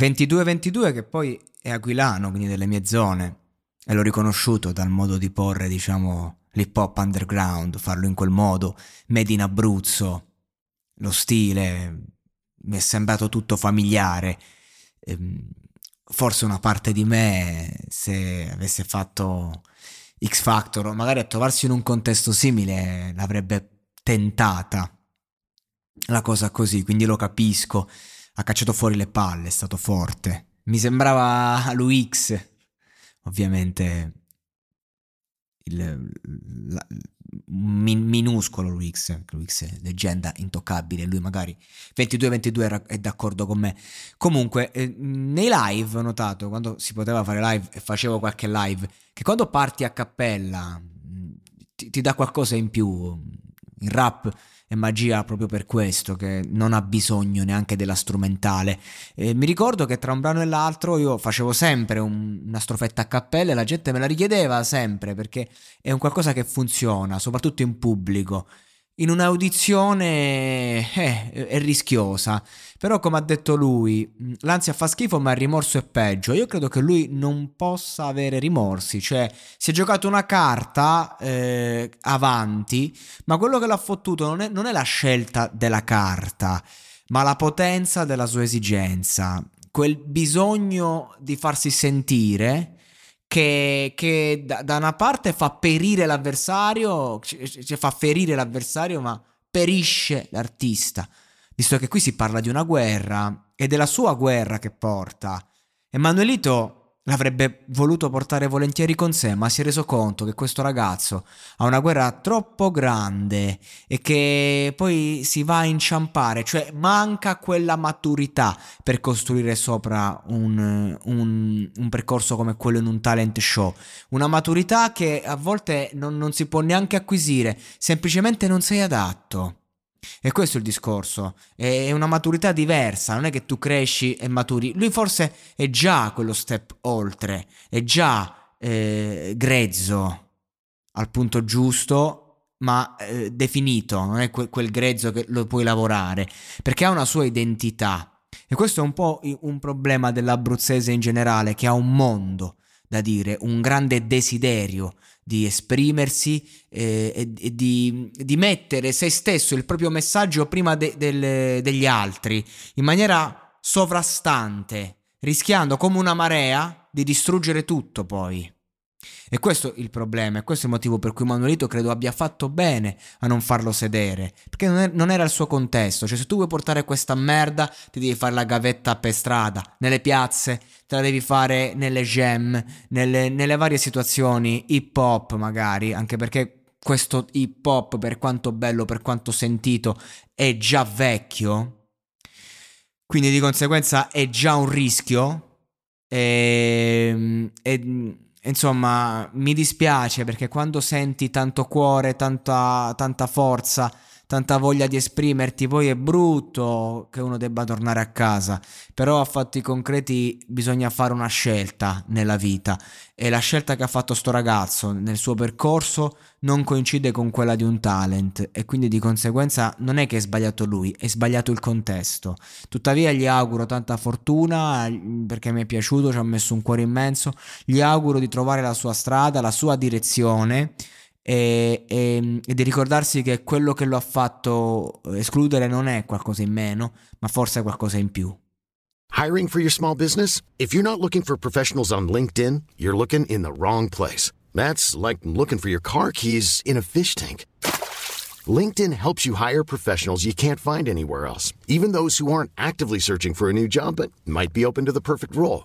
22-22 che poi è aquilano, quindi delle mie zone, e l'ho riconosciuto dal modo di porre, diciamo, l'hip hop underground, farlo in quel modo, made in Abruzzo, lo stile, mi è sembrato tutto familiare. Ehm, forse una parte di me, se avesse fatto X Factor, magari a trovarsi in un contesto simile, l'avrebbe tentata la cosa così, quindi lo capisco ha cacciato fuori le palle, è stato forte. Mi sembrava l'UX, ovviamente il, la, min, minuscolo l'UX, l'UX è leggenda intoccabile, lui magari 22-22 è d'accordo con me. Comunque, eh, nei live ho notato, quando si poteva fare live e facevo qualche live, che quando parti a cappella ti, ti dà qualcosa in più. Il rap è magia proprio per questo, che non ha bisogno neanche della strumentale. E mi ricordo che tra un brano e l'altro io facevo sempre un, una strofetta a cappella e la gente me la richiedeva sempre perché è un qualcosa che funziona, soprattutto in pubblico in un'audizione eh, è rischiosa. Però, come ha detto lui, l'ansia fa schifo, ma il rimorso è peggio. Io credo che lui non possa avere rimorsi. Cioè, si è giocato una carta eh, avanti, ma quello che l'ha fottuto non è, non è la scelta della carta, ma la potenza della sua esigenza. Quel bisogno di farsi sentire che, che da, da, una parte fa perire l'avversario, cioè fa ferire l'avversario, ma perisce l'artista. Visto che qui si parla di una guerra e della sua guerra che porta. Emanuelito L'avrebbe voluto portare volentieri con sé, ma si è reso conto che questo ragazzo ha una guerra troppo grande e che poi si va a inciampare, cioè manca quella maturità per costruire sopra un, un, un percorso come quello in un talent show. Una maturità che a volte non, non si può neanche acquisire, semplicemente non sei adatto. E questo è il discorso, è una maturità diversa, non è che tu cresci e maturi, lui forse è già quello step oltre, è già eh, grezzo al punto giusto, ma eh, definito, non è que- quel grezzo che lo puoi lavorare, perché ha una sua identità. E questo è un po' un problema dell'abruzzese in generale, che ha un mondo da dire, un grande desiderio di esprimersi eh, e, e di, di, mettere se stesso, il proprio messaggio prima de, del, degli altri, in maniera sovrastante, rischiando come una marea di distruggere tutto poi. E questo è il problema, e questo è il motivo per cui Manuelito credo abbia fatto bene a non farlo sedere, perché non, è, non, era il suo contesto, cioè se tu vuoi portare questa merda ti devi fare la gavetta per strada, nelle piazze, te la devi fare nelle gem, nelle, nelle varie situazioni hip hop magari, anche perché questo hip hop per quanto bello, per quanto sentito, è già vecchio, quindi di conseguenza è già un rischio. Ehm, e, e insomma, mi dispiace perché quando senti tanto cuore, tanta, tanta forza, tanta voglia di esprimerti, poi è brutto che uno debba tornare a casa, però a fatti concreti bisogna fare una scelta nella vita. E la scelta che ha fatto sto ragazzo nel suo percorso non coincide con quella di un talent. E quindi di conseguenza non è che è sbagliato lui, è sbagliato il contesto. Tuttavia gli auguro tanta fortuna perché mi è piaciuto, ci ha messo un cuore immenso, gli auguro di trovare la sua strada, la sua direzione e, e, e, di ricordarsi che quello che lo ha fatto escludere non è qualcosa in meno, ma forse qualcosa in più. Hiring for your small business? If you're not looking for professionals on LinkedIn, you're looking in the wrong place. That's like looking for your car keys in a fish tank. LinkedIn helps you hire professionals you can't find anywhere else, even those who aren't actively searching for a new job but might be open to the perfect role.